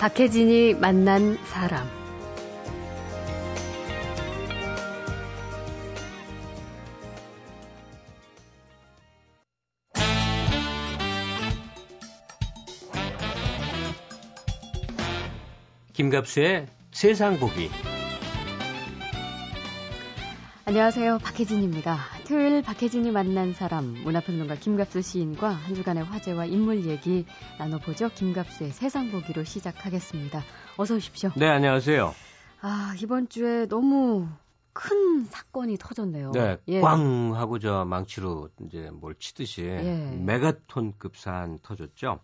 박혜진이 만난 사람. 김갑수의 세상 보기. 안녕하세요. 박혜진입니다. 토요일 박혜진이 만난 사람, 문화평론가 김갑수 시인과 한 주간의 화제와 인물 얘기 나눠보죠. 김갑수의 세상 보기로 시작하겠습니다. 어서 오십시오. 네, 안녕하세요. 아, 이번 주에 너무 큰 사건이 터졌네요. 네, 예. 꽝 하고 저 망치로 이제 뭘 치듯이 예. 메가톤급 산 터졌죠.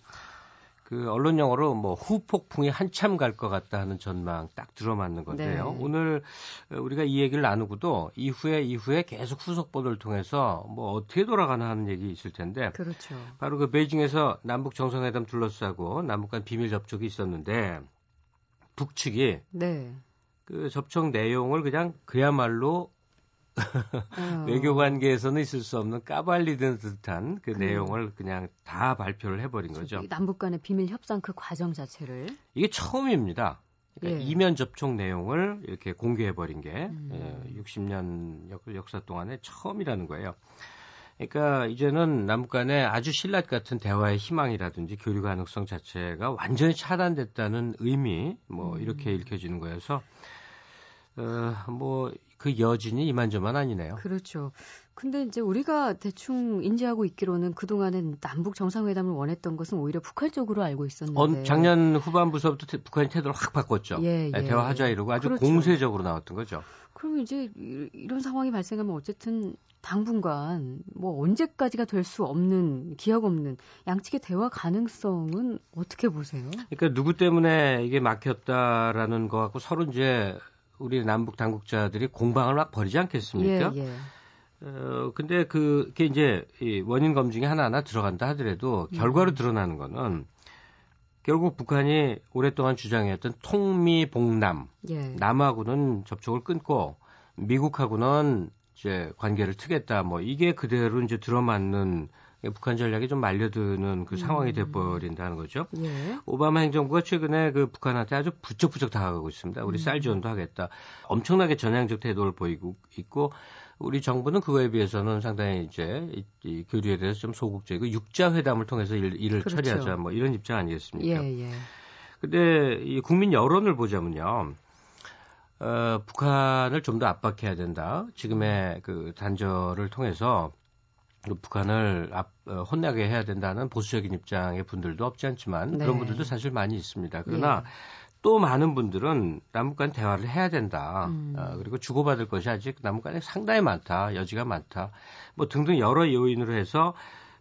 그 언론 용어로 뭐 후폭풍이 한참 갈 것 같다 하는 전망 딱 들어맞는 건데요. 네. 오늘 우리가 이 얘기를 나누고도 이후에 이후에 계속 후속 보도를 통해서 뭐 어떻게 돌아가나 하는 얘기 있을 텐데. 그렇죠. 바로 그 베이징에서 남북 정상회담 둘러싸고 남북 간 비밀 접촉이 있었는데 북측이 네. 그 접촉 내용을 그냥 그야말로 어. 외교 관계에서는 있을 수 없는 까발리는 듯한 그 음. 내용을 그냥 다 발표를 해버린 거죠. 남북 간의 비밀 협상 그 과정 자체를 이게 처음입니다. 그러니까 예. 이면 접촉 내용을 이렇게 공개해버린 게 음. 예, 60년 역, 역사 동안에 처음이라는 거예요. 그러니까 이제는 남북 간의 아주 신랄 같은 대화의 희망이라든지 교류 가능성 자체가 완전히 차단됐다는 의미 뭐 이렇게 음. 읽혀지는 거여서 어, 뭐 그 여진이 이만저만 아니네요. 그렇죠. 근데 이제 우리가 대충 인지하고 있기로는 그동안은 남북 정상회담을 원했던 것은 오히려 북한 쪽으로 알고 있었는데. 어, 작년 후반부서부터 북한이 태도를 확 바꿨죠. 예, 예. 대화하자 이러고 아주 그렇죠. 공세적으로 나왔던 거죠. 그럼 이제 이런 상황이 발생하면 어쨌든 당분간 뭐 언제까지가 될 수 없는 기약 없는 양측의 대화 가능성은 어떻게 보세요? 그러니까 누구 때문에 이게 막혔다라는 거 갖고 서로 이제 우리 남북 당국자들이 공방을 막 벌이지 않겠습니까? 예, 예. 어, 근데 그 게 이제 이 원인 검증이 하나하나 들어간다 하더라도 결과로 음. 드러나는 거는 결국 북한이 오랫동안 주장했던 통미봉남, 예. 남하고는 접촉을 끊고 미국하고는 이제 관계를 트겠다. 뭐 이게 그대로 이제 들어맞는 북한 전략이 좀 말려드는 그 상황이 음. 돼버린다는 거죠. 예. 오바마 행정부가 최근에 그 북한한테 아주 부쩍부쩍 다가가고 있습니다. 우리 음. 쌀 지원도 하겠다. 엄청나게 전향적 태도를 보이고 있고 우리 정부는 그거에 비해서는 상당히 이제 이, 이 교류에 대해서 좀 소극적이고 육자 회담을 통해서 일, 일을 그렇죠. 처리하자 뭐 이런 입장 아니겠습니까? 예, 예. 근데 이 국민 여론을 보자면요. 어, 북한을 좀 더 압박해야 된다. 지금의 그 단절을 통해서 북한을 앞, 어, 혼나게 해야 된다는 보수적인 입장의 분들도 없지 않지만 네. 그런 분들도 사실 많이 있습니다. 그러나 네. 또 많은 분들은 남북 간 대화를 해야 된다. 음. 어, 그리고 주고받을 것이 아직 남북 간에 상당히 많다. 여지가 많다. 뭐 등등 여러 요인으로 해서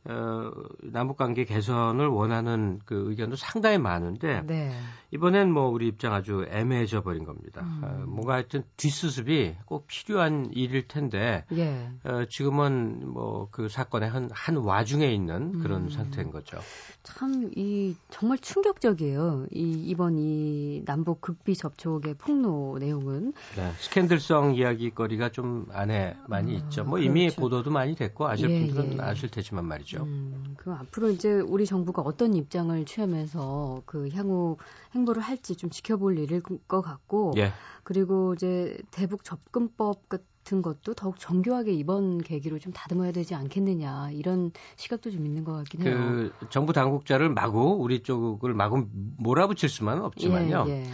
어, 남북 관계 개선을 원하는 그 의견도 상당히 많은데 네. 이번엔 뭐 우리 입장 아주 애매해져 버린 겁니다. 음. 어, 뭔가 하여튼 뒷수습이 꼭 필요한 일일 텐데 예. 어, 지금은 뭐 그 사건의 한, 한 와중에 있는 그런 음. 상태인 거죠. 참 이 정말 충격적이에요. 이 이번 이 남북 극비 접촉의 폭로 내용은 네, 스캔들성 이야기거리가 좀 안에 많이 아, 있죠. 뭐 그렇죠. 이미 보도도 많이 됐고 아실 예, 분들은 예. 아실 테지만 말이죠. 거죠. 음, 그럼 앞으로 이제 우리 정부가 어떤 입장을 취하면서 그 향후 행보를 할지 좀 지켜볼 일일 것 같고, 예. 그리고 이제 대북 접근법 같은 것도 더욱 정교하게 이번 계기로 좀 다듬어야 되지 않겠느냐 이런 시각도 좀 있는 것 같긴 해요. 그 정부 당국자를 마구 우리 쪽을 마구 몰아붙일 수만은 없지만요. 예, 예.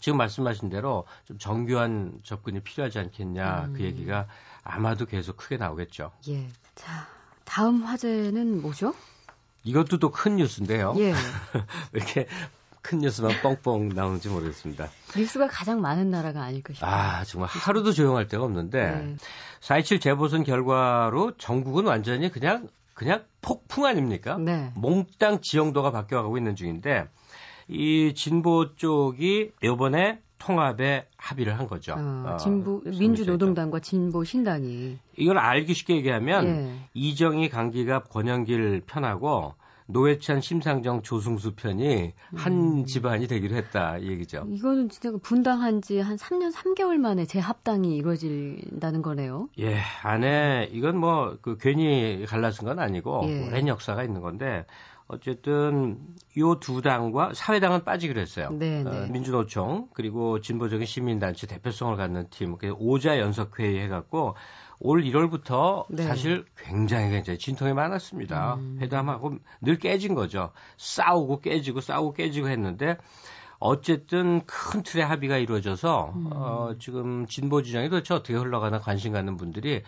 지금 말씀하신 대로 좀 정교한 접근이 필요하지 않겠냐 그 음. 그 얘기가 아마도 계속 크게 나오겠죠. 예. 자, 다음 화제는 뭐죠? 이것도 또 큰 뉴스인데요. 예. 이렇게 큰 뉴스만 뻥뻥 나오는지 모르겠습니다. 뉴스가 가장 많은 나라가 아닐까 싶어요. 아, 정말 하루도 조용할 데가 없는데 네. 4.27 재보선 결과로 전국은 완전히 그냥 그냥 폭풍 아닙니까? 네. 몽땅 지형도가 바뀌어가고 있는 중인데 이 진보 쪽이 이번에 통합에 합의를 한 거죠. 어, 진보 어, 민주노동당과 진보 신당이 이걸 알기 쉽게 얘기하면 예. 이정희 강기갑 권영길 편하고 노회찬 심상정 조승수 편이 한 음. 집안이 되기로 했다 이 얘기죠. 이거는 진짜 그 분당한 지 한 3년 3개월 만에 재합당이 이루어진다는 거네요. 예, 안에 이건 뭐 그 괜히 갈라진 건 아니고 예. 오랜 역사가 있는 건데 어쨌든 요두 당과 사회당은 빠지기로 했어요. 네, 어, 네. 민주노총 그리고 진보적인 시민단체 대표성을 갖는 팀, 오자 연석 회의 해갖고 올 1월부터 네. 사실 굉장히 굉장히 진통이 많았습니다. 음. 회담하고 늘 깨진 거죠. 싸우고 깨지고 싸우고 깨지고 했는데 어쨌든 큰 틀의 합의가 이루어져서 음. 어, 지금 진보 지정이 도대체 어떻게 흘러가나 관심 갖는 분들이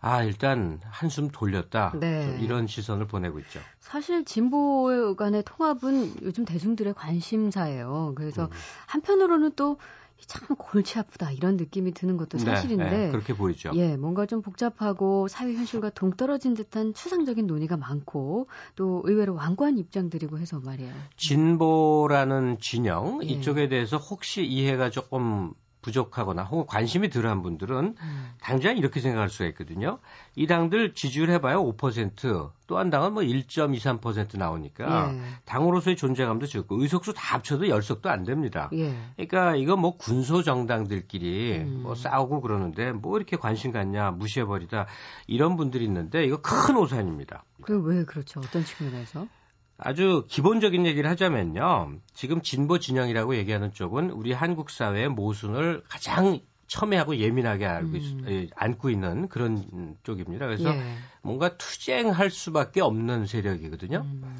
아, 일단 한숨 돌렸다. 네. 이런 시선을 보내고 있죠. 사실 진보 간의 통합은 요즘 대중들의 관심사예요. 그래서 음. 한편으로는 또 참 골치 아프다 이런 느낌이 드는 것도 네, 사실인데 네, 네, 그렇게 보이죠. 예, 뭔가 좀 복잡하고 사회 현실과 동떨어진 듯한 추상적인 논의가 많고 또 의외로 완고한 입장들이고 해서 말이에요. 진보라는 진영 예. 이쪽에 대해서 혹시 이해가 조금 부족하거나 혹은 관심이 덜한 분들은 음. 당장 이렇게 생각할 수가 있거든요. 이 당들 지지율 해봐야 5%또 한 당은 뭐 1.23% 나오니까 예. 당으로서의 존재감도 적고 의석수 다 합쳐도 10석도 안 됩니다. 예. 그러니까 이거 뭐 군소 정당들끼리 음. 뭐 싸우고 그러는데 뭐 이렇게 관심 갖냐 무시해버리다 이런 분들이 있는데 이거 큰 오산입니다. 그럼 왜 그렇죠? 어떤 측면에서? 아주 기본적인 얘기를 하자면요. 지금 진보 진영이라고 얘기하는 쪽은 우리 한국 사회의 모순을 가장 첨예하고 예민하게 알고 있, 음. 예, 안고 있는 그런 쪽입니다. 그래서 예. 뭔가 투쟁할 수밖에 없는 세력이거든요. 음.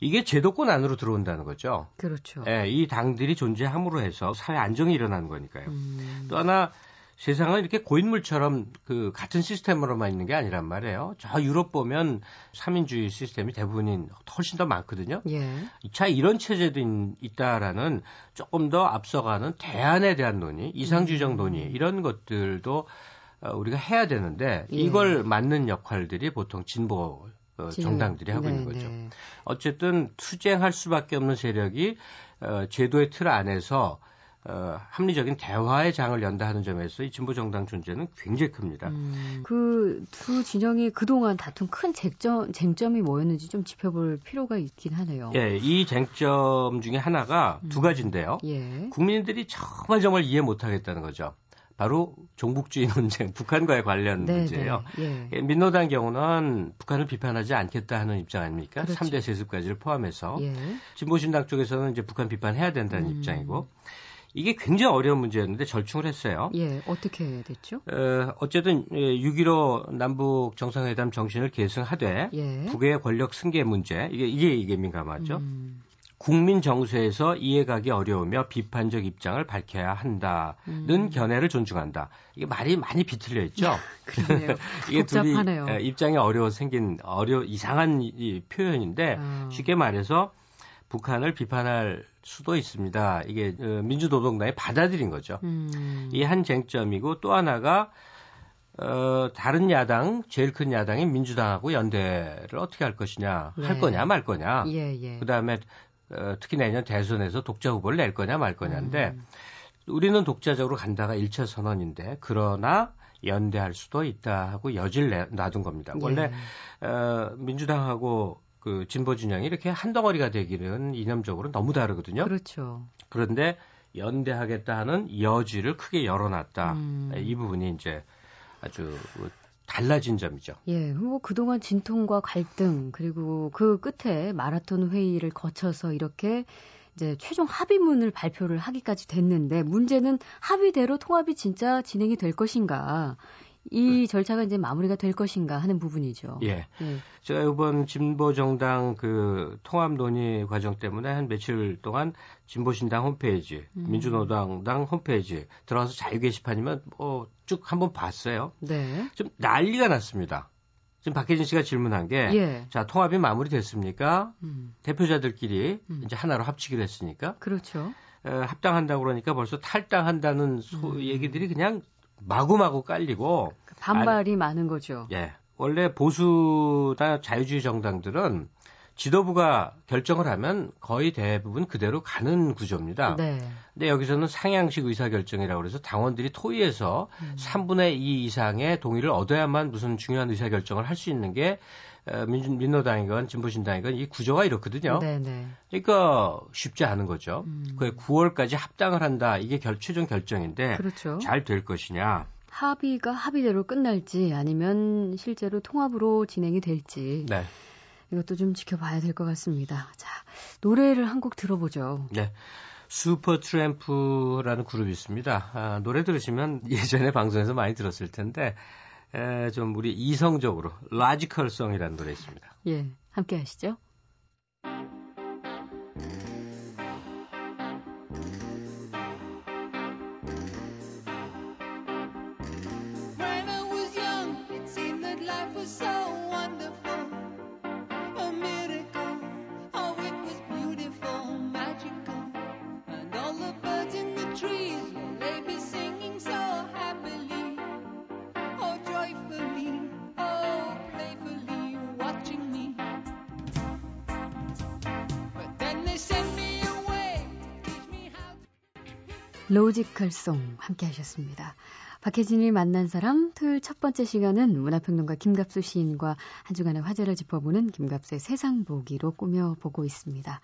이게 제도권 안으로 들어온다는 거죠. 그렇죠. 예, 이 당들이 존재함으로 해서 사회 안정이 일어나는 거니까요. 음. 또 하나 세상은 이렇게 고인물처럼 그 같은 시스템으로만 있는 게 아니란 말이에요. 저 유럽 보면 3인주의 시스템이 대부분인 훨씬 더 많거든요. 예. 자, 이런 체제도 있, 다라는 조금 더 앞서가는 대안에 대한 논의, 이상주의적 음. 논의, 이런 것들도 어, 우리가 해야 되는데 예. 이걸 맡는 역할들이 보통 진보 어, 정당들이 하고 네, 있는 거죠. 네. 어쨌든 투쟁할 수밖에 없는 세력이 어, 제도의 틀 안에서 어, 합리적인 대화의 장을 연다 하는 점에서 이 진보 정당 존재는 굉장히 큽니다. 음, 그두 진영이 그동안 다툰 큰 쟁점, 쟁점이 뭐였는지 좀 짚어볼 필요가 있긴 하네요. 예, 이 쟁점 중에 하나가 음, 두 가지인데요. 예. 국민들이 정말 정말 이해 못하겠다는 거죠. 바로 종북주의 논쟁, 북한과의 관련 네 문제예요. 네, 예. 민노당 경우는 북한을 비판하지 않겠다 하는 입장 아닙니까? 그렇죠. 3대 세습까지를 포함해서. 예. 진보신당 쪽에서는 이제 북한 비판해야 된다는 음. 입장이고. 이게 굉장히 어려운 문제였는데 절충을 했어요. 예, 어떻게 됐죠? 어, 어쨌든 6.15 예, 남북 정상회담 정신을 계승하되 예. 북의 권력 승계 문제 이게 이게 이게 민감하죠. 음. 국민 정서에서 이해가기 어려우며 비판적 입장을 밝혀야 한다는 음. 견해를 존중한다. 이게 말이 많이 비틀려 있죠. 이게 복잡하네요. 둘이 예, 입장이 어려워 생긴 어려 이상한 이 표현인데 어. 쉽게 말해서 북한을 비판할 수도 있습니다. 이게 어, 민주노동당이 받아들인 거죠. 음. 이한 쟁점이고 또 하나가 어, 다른 야당, 제일 큰 야당인 민주당하고 연대를 어떻게 할 것이냐, 네. 할 거냐, 말 거냐. 예, 예. 그 다음에 어, 특히 내년 대선에서 독자 후보를 낼 거냐, 말 거냐인데, 음. 우리는 독자적으로 간다가 1차 선언인데, 그러나 연대할 수도 있다 하고 여지를 내, 놔둔 겁니다. 원래, 예. 어, 민주당하고 그 진보 진영이 이렇게 한 덩어리가 되기는 이념적으로 너무 다르거든요. 그렇죠. 그런데 연대하겠다 하는 여지를 크게 열어놨다. 음. 이 부분이 이제 아주 달라진 점이죠. 예, 뭐 그동안 진통과 갈등 그리고 그 끝에 마라톤 회의를 거쳐서 이렇게 이제 최종 합의문을 발표를 하기까지 됐는데 문제는 합의대로 통합이 진짜 진행이 될 것인가 이 절차가 이제 마무리가 될 것인가 하는 부분이죠. 예. 예. 제가 이번 진보 정당 그 통합 논의 과정 때문에 한 며칠 동안 진보 신당 홈페이지, 음. 민주노당당 홈페이지 들어가서 자유 게시판이면 뭐 쭉 한번 봤어요. 네. 좀 난리가 났습니다. 지금 박혜진 씨가 질문한 게, 예. 자 통합이 마무리됐습니까? 음. 대표자들끼리 음. 이제 하나로 합치기로 했으니까. 그렇죠. 에, 합당한다고 그러니까 벌써 탈당한다는 소, 음. 얘기들이 그냥 마구마구 깔리고 반발이 아, 많은 거죠. 예. 원래 보수나 자유주의 정당들은 지도부가 결정을 하면 거의 대부분 그대로 가는 구조입니다. 네. 근데 여기서는 상향식 의사결정이라고 그래서 당원들이 토의해서 음. 3분의 2 이상의 동의를 얻어야만 무슨 중요한 의사결정을 할 수 있는 게 어, 민주, 민노당이건 진보신당이건 이 구조가 이렇거든요. 네네. 네. 그러니까 쉽지 않은 거죠. 음. 그 9월까지 합당을 한다. 이게 결, 최종 결정인데 그렇죠. 잘될 것이냐. 합의가 합의대로 끝날지 아니면 실제로 통합으로 진행이 될지. 네. 이것도 좀 지켜봐야 될 것 같습니다. 자, 노래를 한 곡 들어보죠. 네. Supertramp라는 그룹이 있습니다. 아, 노래 들으시면 예전에 방송에서 많이 들었을 텐데 에, 좀 우리 이성적으로 Logical Song이라는 노래 있습니다. 예, 함께 하시죠. Logical Song 함께 하셨습니다. 박혜진이 만난 사람 토요일 첫 번째 시간은 문화평론가 김갑수 시인과 한 주간의 화제를 짚어보는 김갑수의 세상 보기로 꾸며보고 있습니다.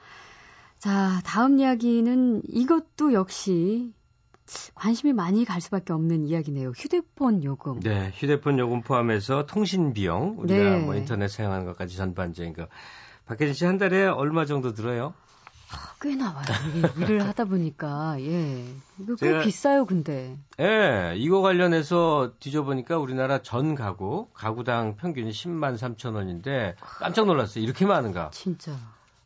자, 다음 이야기는 이것도 역시 관심이 많이 갈 수밖에 없는 이야기네요. 휴대폰 요금. 네, 휴대폰 요금 포함해서 통신 비용, 우리가 네. 뭐 인터넷 사용하는 것까지 전반적인 거. 박혜진 씨 한 달에 얼마 정도 들어요? 꽤 나와요. 일을 하다 보니까 예 이거 꽤 제가, 비싸요, 근데. 예, 이거 관련해서 뒤져보니까 우리나라 전 가구 가구당 평균이 10만 3천 원인데 깜짝 놀랐어요. 이렇게 많은가? 진짜.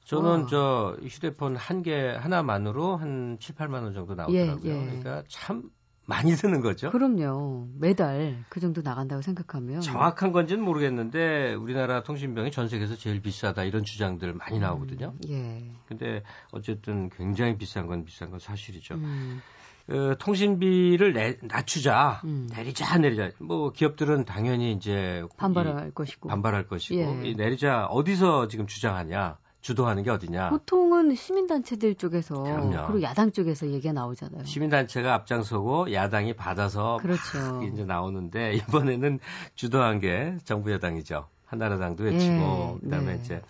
저는 와. 저 휴대폰 한 개 하나만으로 한 7, 8만 원 정도 나오더라고요. 예, 예. 그러니까 참 많이 드는 거죠. 그럼요. 매달 그 정도 나간다고 생각하면 정확한 건지는 모르겠는데 우리나라 통신병이 전 세계에서 제일 비싸다 이런 주장들 많이 나오거든요. 음, 예. 근데 어쨌든 굉장히 비싼 건 비싼 건 사실이죠. 음. 어, 통신비를 내, 낮추자, 음. 내리자, 내리자. 뭐 기업들은 당연히 이제 반발할 것이고 반발할 것이고 예. 내리자 어디서 지금 주장하냐? 주도하는 게 어디냐? 보통은 시민단체들 쪽에서 그럼요. 그리고 야당 쪽에서 얘기가 나오잖아요. 시민단체가 앞장서고 야당이 받아서 그렇죠. 이제 나오는데 이번에는 주도한 게 정부 여당이죠. 한나라당도 외치고 예, 그다음에 네. 이제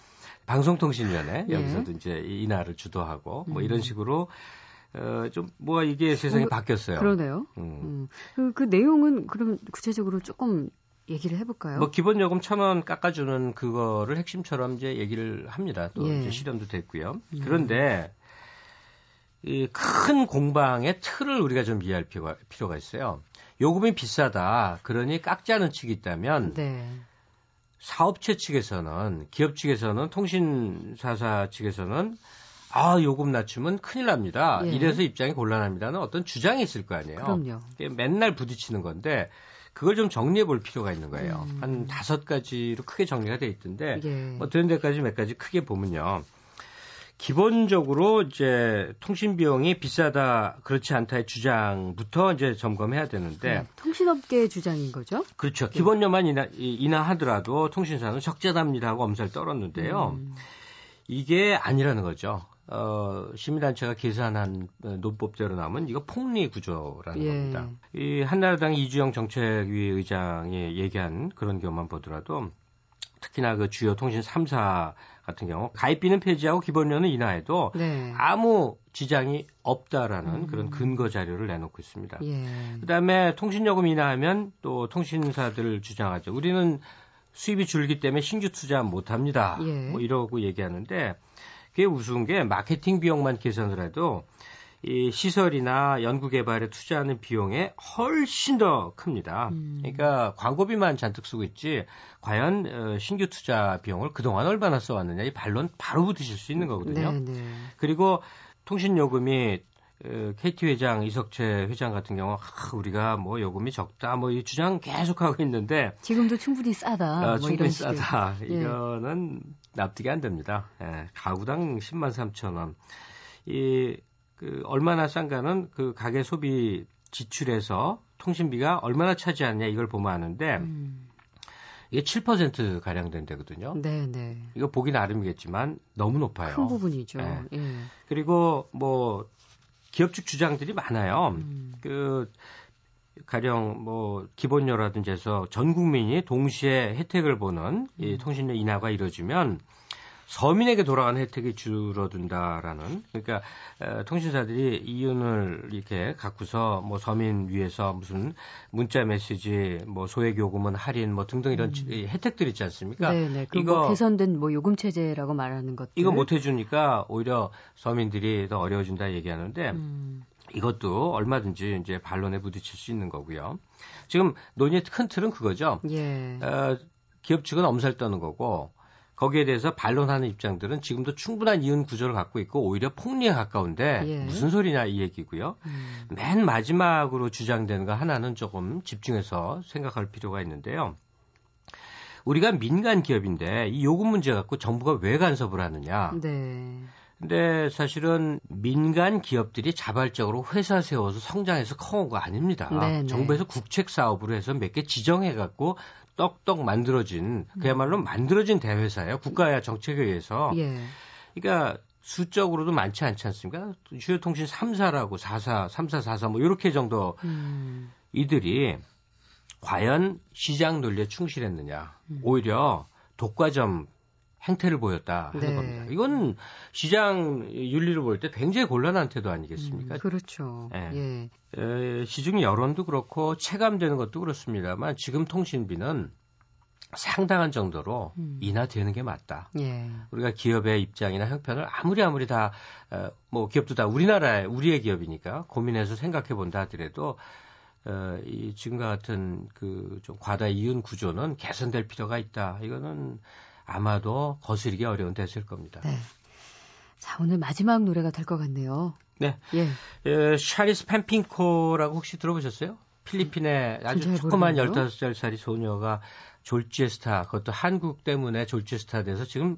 방송통신위원회 예. 여기서도 이제 이날을 주도하고 뭐 음. 이런 식으로 어, 좀, 뭐, 이게 세상이 어, 바뀌었어요. 그러네요. 음. 음. 그, 그 내용은 그럼 구체적으로 조금 얘기를 해볼까요? 뭐 기본 요금 천 원 깎아주는 그거를 핵심처럼 이제 얘기를 합니다. 또 예. 이제 실현도 됐고요. 음. 그런데 이 큰 공방의 틀을 우리가 좀 이해할 필요가, 필요가 있어요. 요금이 비싸다. 그러니 깎자는 측이 있다면 네. 사업체 측에서는 기업 측에서는 통신사사 측에서는 아 요금 낮추면 큰일 납니다. 예. 이래서 입장이 곤란합니다는 어떤 주장이 있을 거 아니에요. 그럼요. 맨날 부딪히는 건데 그걸 좀 정리해 볼 필요가 있는 거예요. 음. 한 다섯 가지로 크게 정리가 돼 있던데 예. 뭐 되는 데까지 몇 가지 크게 보면요. 기본적으로 이제 통신 비용이 비싸다 그렇지 않다의 주장부터 이제 점검해야 되는데 네, 통신업계의 주장인 거죠? 그렇죠. 네. 기본료만 인하, 인하하더라도 통신사는 적자답니다 하고 엄살 떨었는데요. 음. 이게 아니라는 거죠. 어, 시민단체가 계산한 논법대로 나오면 이거 폭리 구조라는 예. 겁니다. 이 한나라당 이주영 정책위 의장이 얘기한 그런 경우만 보더라도 특히나 그 주요 통신 3사 같은 경우 가입비는 폐지하고 기본료는 인하해도 네. 아무 지장이 없다라는 음. 그런 근거 자료를 내놓고 있습니다. 예. 그다음에 통신요금 인하하면 또 통신사들 주장하죠. 우리는 수입이 줄기 때문에 신규 투자 못 합니다. 예. 뭐 이러고 얘기하는데 그게 우스운 게 마케팅 비용만 계산을 해도 이 시설이나 연구 개발에 투자하는 비용에 훨씬 더 큽니다. 음. 그러니까 광고비만 잔뜩 쓰고 있지 과연 어, 신규 투자 비용을 그동안 얼마나 써왔느냐 이 반론 바로 붙으실 수 있는 거거든요. 네네. 네. 그리고 통신 요금이 어, KT 회장, 이석채 회장 같은 경우 아, 우리가 뭐 요금이 적다 뭐 이 주장 계속하고 있는데 지금도 충분히 싸다. 어, 뭐 충분히 싸다. 예. 이거는 납득이 안 됩니다. 예, 가구당 10만 3천 원. 이, 그, 얼마나 싼가는 그 가계 소비 지출에서 통신비가 얼마나 차지하느냐 이걸 보면 아는데, 음. 이게 7% 가량 된다거든요. 네, 네. 이거 보기 나름이겠지만 너무 높아요. 큰 부분이죠. 예. 예. 그리고 뭐 기업 측 주장들이 많아요. 음. 그 가령 뭐 기본료라든지 해서 전 국민이 동시에 혜택을 보는 이 음. 통신료 인하가 이루어지면 서민에게 돌아가는 혜택이 줄어든다라는 그러니까 에, 통신사들이 이윤을 이렇게 갖고서 뭐 서민 위해서 무슨 문자 메시지 뭐 소액 요금은 할인 뭐 등등 이런 음. 혜택들 있지 않습니까? 네, 네. 이거 뭐 개선된 뭐 요금 체제라고 말하는 것 이거 못 해주니까 오히려 서민들이 더 어려워진다 얘기하는데 음. 이것도 얼마든지 이제 반론에 부딪힐 수 있는 거고요. 지금 논의의 큰 틀은 그거죠. 예. 어, 기업 측은 엄살 떠는 거고 거기에 대해서 반론하는 입장들은 지금도 충분한 이윤 구조를 갖고 있고 오히려 폭리에 가까운데 예. 무슨 소리냐 이 얘기고요. 음. 맨 마지막으로 주장되는 거 하나는 조금 집중해서 생각할 필요가 있는데요. 우리가 민간 기업인데 이 요금 문제 갖고 정부가 왜 간섭을 하느냐. 네. 근데 사실은 민간 기업들이 자발적으로 회사 세워서 성장해서 커온 거 아닙니다. 네네. 네. 정부에서 국책 사업으로 해서 몇 개 지정해 갖고 떡떡 만들어진 그야말로 만들어진 대회사예요. 국가의 정책에 의해서. 예. 그러니까 수적으로도 많지 않지 않습니까? 주요 통신 3사라고 4사, 3사, 4사 뭐 이렇게 정도 음. 이들이 과연 시장 논리에 충실했느냐. 음. 오히려 독과점 행태를 보였다 하는 네. 겁니다. 이건 시장 윤리를 볼 때 굉장히 곤란한 태도 아니겠습니까? 음, 그렇죠. 네. 예. 에, 시중 여론도 그렇고 체감되는 것도 그렇습니다만 지금 통신비는 상당한 정도로 음. 인하되는 게 맞다. 예. 우리가 기업의 입장이나 형편을 아무리 아무리 다, 어, 뭐 기업도 다 우리나라의, 우리의 기업이니까 고민해서 생각해 본다 하더라도, 어, 이 지금과 같은 그 좀 과다 이윤 구조는 개선될 필요가 있다. 이거는 아마도 거스르기 어려운 대세일 겁니다. 네. 자, 오늘 마지막 노래가 될 것 같네요. 네. 예. 에, 샤리스 펨핀코라고 혹시 들어보셨어요? 필리핀의 아주 조그만 15살짜리 소녀가 졸지에 스타, 그것도 한국 때문에 졸지에 스타 돼서 지금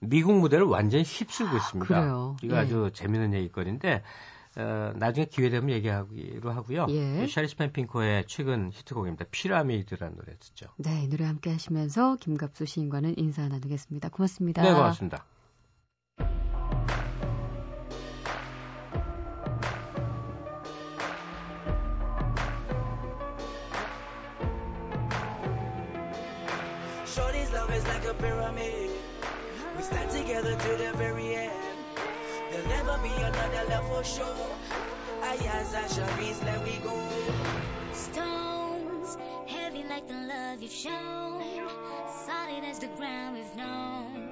미국 무대를 완전히 휩쓸고 있습니다. 아, 그래요. 이거 예. 아주 재미있는 얘기거리인데 어, 나중에 기회 되면 얘기하기로 하고요. 예. 샤리스 펜핑코의 최근 히트곡입니다. 피라미드라는 노래 듣죠. 네, 이 노래 함께 하시면서 김갑수 시인과는 인사 나누겠습니다. 고맙습니다. 네, 고맙습니다. For sure. Ayaz and Sharice, let we go. Stones, heavy like the love you've shown. Solid as the ground we've known.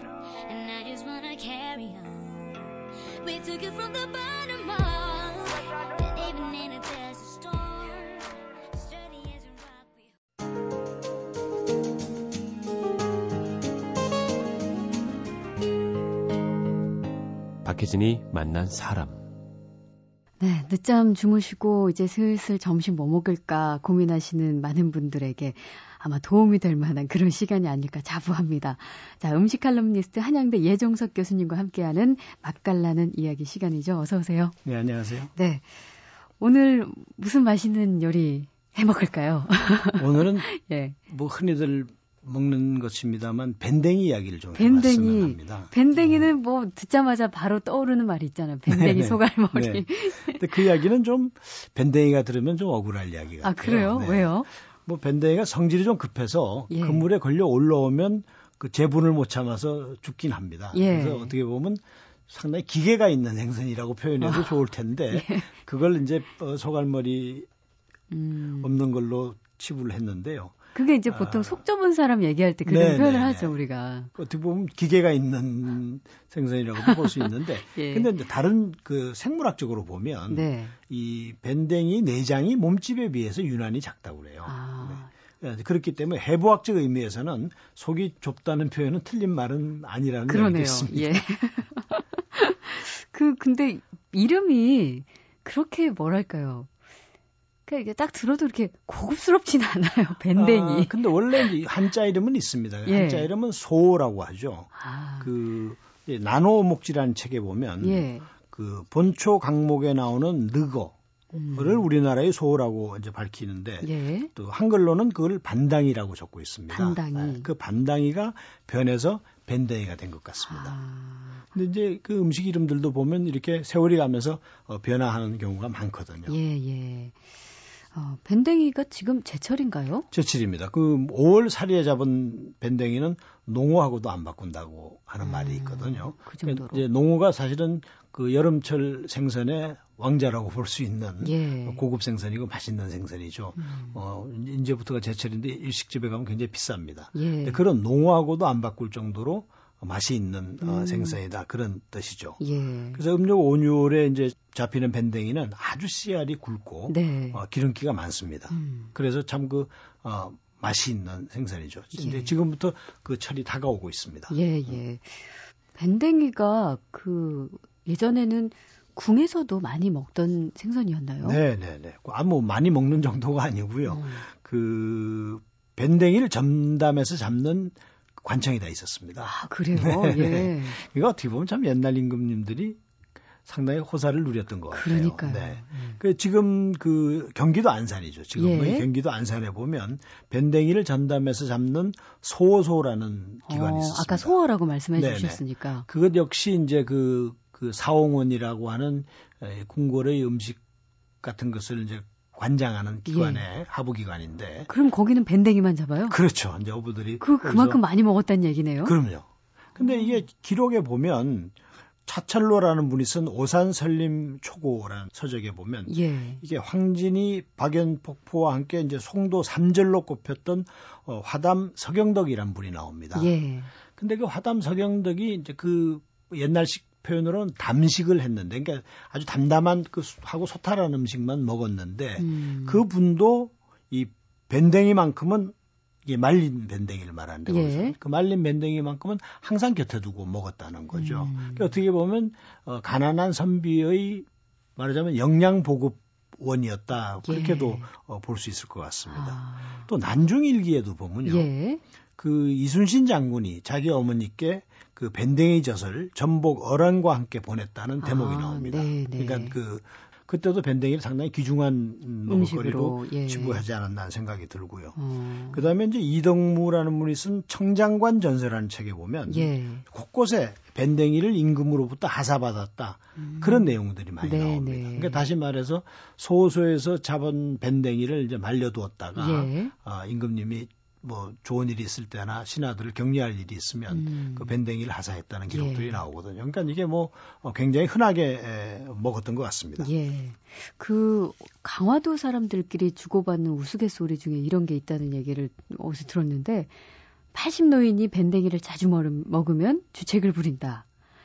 And I just wanna carry on. We took it from the bottom up. Even in a 박혜진이 만난 사람 네, 늦잠 주무시고 이제 슬슬 점심 뭐 먹을까 고민하시는 많은 분들에게 아마 도움이 될 만한 그런 시간이 아닐까 자부합니다. 자, 음식 칼럼니스트 한양대 예정석 교수님과 함께하는 맛깔나는 이야기 시간이죠. 어서 오세요. 네, 안녕하세요. 네. 오늘 무슨 맛있는 요리 해 먹을까요? 오늘은 예. 뭐 흔히들 먹는 것입니다만 밴댕이 이야기를 좀 밴댕이 합니다. 밴댕이는 어. 뭐 듣자마자 바로 떠오르는 말이 있잖아요. 밴댕이 소갈머리. 네. 근데 그 이야기는 좀 밴댕이가 들으면 좀 억울할 이야기 가아 그래요? 네. 왜요? 뭐 밴댕이가 성질이 좀 급해서 예. 그물에 걸려 올라오면 그 재분을 못 참아서 죽긴 합니다. 예. 그래서 어떻게 보면 상당히 기계가 있는 생선이라고 표현해도 어. 좋을 텐데 예. 그걸 이제 어, 소갈머리 음. 없는 걸로 치부를 했는데요. 그게 이제 보통 아. 속 좁은 사람 얘기할 때 그런 네네. 표현을 하죠, 우리가. 어떻게 보면 기계가 있는 생선이라고도 볼수 있는데. 예. 근데 이제 다른 그 생물학적으로 보면 네. 이 밴댕이 내장이 몸집에 비해서 유난히 작다고 그래요. 아. 네. 그렇기 때문에 해부학적 의미에서는 속이 좁다는 표현은 틀린 말은 아니라는 그러네요. 얘기겠습니다. 예. 그 근데 이름이 그렇게 뭐랄까요? 그러니까 이게 딱 들어도 이렇게 고급스럽진 않아요. 밴댕이. 아, 근데 원래 한자 이름은 있습니다. 예. 한자 이름은 소라고 하죠. 아. 그 나노 목지라는 책에 보면 예. 그 본초 강목에 나오는 느거 를 음. 우리나라의 소라고 이제 밝히는데 예. 또 한글로는 그걸 반당이라고 적고 있습니다. 반당이. 아, 그 반당이가 변해서 밴댕이가 된 것 같습니다. 아. 근데 이제 그 음식 이름들도 보면 이렇게 세월이 가면서 어, 변화하는 경우가 많거든요. 예, 예. 어, 밴댕이가 지금 제철인가요? 제철입니다. 그 5월 살이에 잡은 밴댕이는 농어하고도 안 바꾼다고 하는 음, 말이 있거든요. 그 정도로. 이제 농어가 사실은 그 여름철 생선의 왕자라고 볼 수 있는 예. 고급 생선이고 맛있는 생선이죠. 음. 어, 이제부터가 제철인데 일식집에 가면 굉장히 비쌉니다. 예. 그런 농어하고도 안 바꿀 정도로 맛이 있는 어, 음. 어, 생선이다 그런 뜻이죠. 예. 그래서 음력 5, 6월에 이제 잡히는 밴댕이는 아주 씨알이 굵고 네. 어, 기름기가 많습니다. 음. 그래서 참그 어, 맛이 있는 생선이죠. 예. 이제 지금부터 그 철이 다가오고 있습니다. 예, 예. 밴댕이가 그 예전에는 궁에서도 많이 먹던 생선이었나요? 네, 네, 네. 아무 많이 먹는 정도가 아니고요. 음. 그 밴댕이를 점담해서 잡는 관청이 다 있었습니다. 아, 그래요? 네. 예. 이거 어떻게 보면 참 옛날 임금님들이 상당히 호사를 누렸던 것 같아요. 그러니까요. 네. 음. 그 지금 그 경기도 안산이죠. 지금 예. 경기도 안산에 보면 밴댕이를 전담해서 잡는 소소라는 기관이 어, 있습니다. 아까 소어라고 말씀해 네네. 주셨으니까. 그것 역시 이제 그, 그 사홍원이라고 하는 궁궐의 음식 같은 것을 이제 관장하는 기관의 예. 하부기관인데. 그럼 거기는 밴댕이만 잡아요? 그렇죠. 이제 어부들이. 그, 그만큼 많이 먹었다는 얘기네요? 그럼요. 근데 이게 기록에 보면 차철로라는 분이 쓴 오산설림 초고라는 서적에 보면 예. 이게 황진이 박연폭포와 함께 이제 송도 삼절로 꼽혔던 어, 화담 서경덕이라는 분이 나옵니다. 예. 근데 그 화담 서경덕이 이제 그 옛날식 표현으로는 담식을 했는데, 그러니까 아주 담담한 그 하고 소탈한 음식만 먹었는데, 음. 그 분도 이 밴댕이만큼은 이게 말린 밴댕이를 말하는데, 예. 그 말린 밴댕이만큼은 항상 곁에 두고 먹었다는 거죠. 음. 그러니까 어떻게 보면 어, 가난한 선비의 말하자면 영양 보급 원이었다 그렇게도 예. 어, 볼 수 있을 것 같습니다. 아. 또 난중일기에도 보면요, 예. 그 이순신 장군이 자기 어머니께 그 밴댕이 젖을 전복 어란과 함께 보냈다는 대목이 아, 나옵니다. 네네. 네. 그러니까 그 그때도 밴댕이를 상당히 귀중한 먹을거리로 예. 지구하지 않았나 하는 생각이 들고요. 어. 그다음에 이제 이덕무라는 분이 쓴 청장관 전설라는 책에 보면 예. 곳곳에 밴댕이를 임금으로부터 하사받았다 음. 그런 내용들이 많이 네네. 나옵니다. 네. 그러니까 다시 말해서 소소에서 잡은 밴댕이를 이제 말려두었다가 예. 아, 임금님이 뭐 좋은 일이 있을 때나 신하들을 격려할 일이 있으면 음. 그 밴댕이를 하사했다는 기록들이 예. 나오거든요. 그러니까 이게 뭐 어, 굉장히 흔하게 먹었던 것 같습니다. 예. 그 강화도 사람들끼리 주고받는 우스갯소리 중에 이런 게 있다는 얘기를 어디서 들었는데 80노인이 밴댕이를 자주 먹으면 주책을 부린다.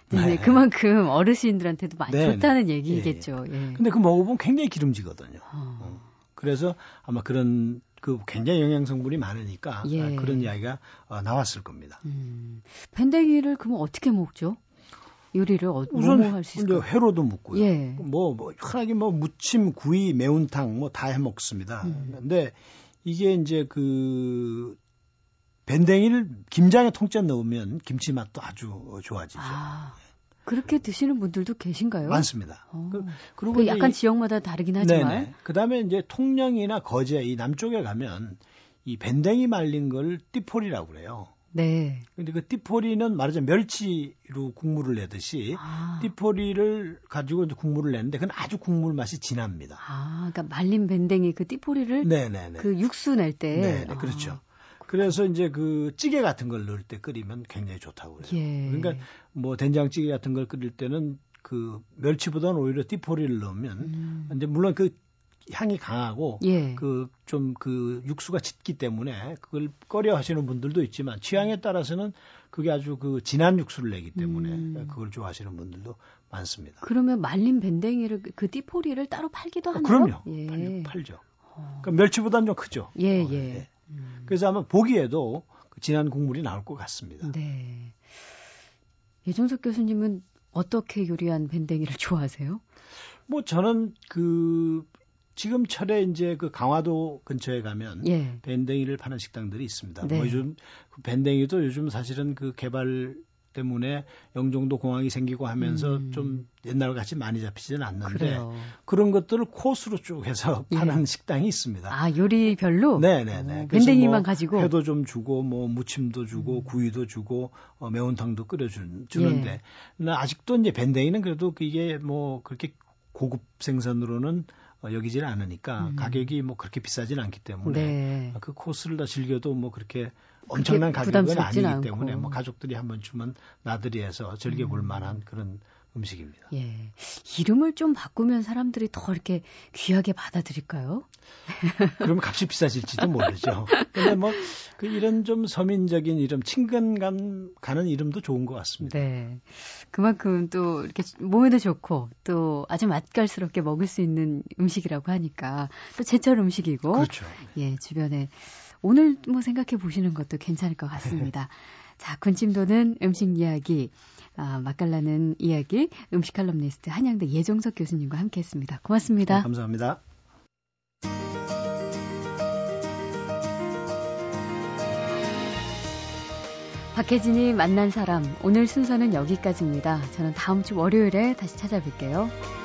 네. 그만큼 어르신들한테도 많이 네, 좋다는 네. 얘기겠죠. 예. 예. 근데 그 먹어보면 굉장히 기름지거든요. 어. 어. 그래서 아마 그런 그 굉장히 영양 성분이 많으니까 예. 아, 그런 이야기가 어, 나왔을 겁니다. 음. 밴댕이를 그러면 어떻게 먹죠? 요리를 어, 우선 할수 있을까요? 회로도 먹고요. 예. 뭐, 뭐 흔하게 뭐 무침, 구이, 매운탕 뭐 다 해 먹습니다. 음. 근데 이게 이제 그 밴댕이를 김장에 통째 넣으면 김치 맛도 아주 좋아지죠. 아. 그렇게 드시는 분들도 계신가요? 많습니다. 어. 그, 리고 약간 지역마다 다르긴 하지만. 네네. 그다음에 이제 통영이나 거제 이 남쪽에 가면 이 밴댕이 말린 걸 띠포리라고 그래요. 네. 근데 그 띠포리는 말하자면 멸치로 국물을 내듯이 아. 띠포리를 가지고 이제 국물을 내는데 그건 아주 국물 맛이 진합니다. 아, 그러니까 말린 밴댕이 그 띠포리를 네네네. 그 육수 낼 때. 네, 네, 그렇죠. 아. 그래서 이제 그 찌개 같은 걸 넣을 때 끓이면 굉장히 좋다고 그래요. 예. 그러니까 뭐 된장찌개 같은 걸 끓일 때는 그 멸치보다는 오히려 띠포리를 넣으면 음. 이제 물론 그 향이 강하고 예. 그좀그 그 육수가 짙기 때문에 그걸 꺼려 하시는 분들도 있지만 취향에 따라서는 그게 아주 그 진한 육수를 내기 때문에 음. 그걸 좋아하시는 분들도 많습니다. 그러면 말린 밴댕이를 그 띠포리를 따로 팔기도 하나요? 어, 그럼요. 예. 팔, 죠 어. 그러니까 멸치보다는 좀 크죠. 예, 어, 예. 예. 음. 그래서 아마 보기에도 그 진한 국물이 나올 것 같습니다. 네. 예종석 교수님은 어떻게 요리한 밴댕이를 좋아하세요? 뭐 저는 그 지금 철에 이제 그 강화도 근처에 가면 예. 밴댕이를 파는 식당들이 있습니다. 네. 뭐 요즘 그 밴댕이도 요즘 사실은 그 개발 때문에 영종도 공항이 생기고 하면서 음. 좀 옛날 같이 많이 잡히지는 않는데 그래요. 그런 것들을 코스로 쭉 해서 예. 파는 예. 식당이 있습니다. 아 요리별로? 네네네. 어, 밴댕이만 뭐 가지고 회도 좀 주고 뭐 무침도 주고 음. 구이도 주고 어, 매운탕도 끓여주는데 예. 아직도 이제 밴댕이는 그래도 그게 뭐 그렇게 고급 생선으로는 어, 여기지는 않으니까 음. 가격이 뭐 그렇게 비싸지는 않기 때문에 네. 그 코스를 다 즐겨도 뭐 그렇게 엄청난 가격은 아니기 않고. 때문에 뭐 가족들이 한번 주면 나들이 해서 즐겨볼 음. 만한 그런 음식입니다. 예. 이름을 좀 바꾸면 사람들이 더 이렇게 귀하게 받아들일까요? 그러면 값이 비싸질지도 모르죠. 근데 뭐, 그 이런 좀 서민적인 이름, 친근감 가는 이름도 좋은 것 같습니다. 네. 그만큼 또 이렇게 몸에도 좋고 또 아주 맛깔스럽게 먹을 수 있는 음식이라고 하니까 또 제철 음식이고. 그렇죠. 예, 주변에 오늘 뭐 생각해 보시는 것도 괜찮을 것 같습니다. 자, 군침도는 음식 이야기. 아, 맛깔나는 이야기 음식 칼럼니스트 한양대 예정석 교수님과 함께했습니다. 고맙습니다. 네, 감사합니다. 박혜진이 만난 사람 오늘 순서는 여기까지입니다. 저는 다음 주 월요일에 다시 찾아뵐게요.